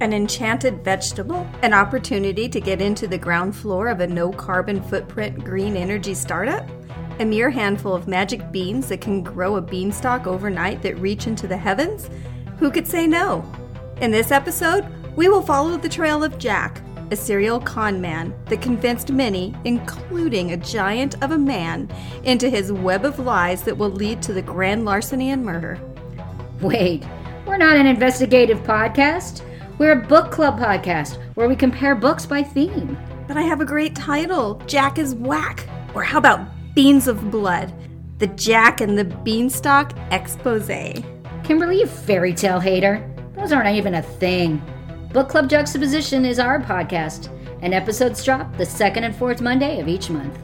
An enchanted vegetable? An opportunity to get into the ground floor of a no carbon footprint green energy startup? A mere handful of magic beans that can grow a beanstalk overnight that reach into the heavens? Who could say no? In this episode, we will follow the trail of Jack, a serial con man that convinced many, including a giant of a man, into his web of lies that will lead to the grand larceny and murder. Wait, we're not an investigative podcast. We're a book club podcast where we compare books by theme. But I have a great title Jack is Whack. Or how about Beans of Blood? The Jack and the Beanstalk Expose. Kimberly, you fairy tale hater. Those aren't even a thing. Book Club Juxtaposition is our podcast, and episodes drop the second and fourth Monday of each month.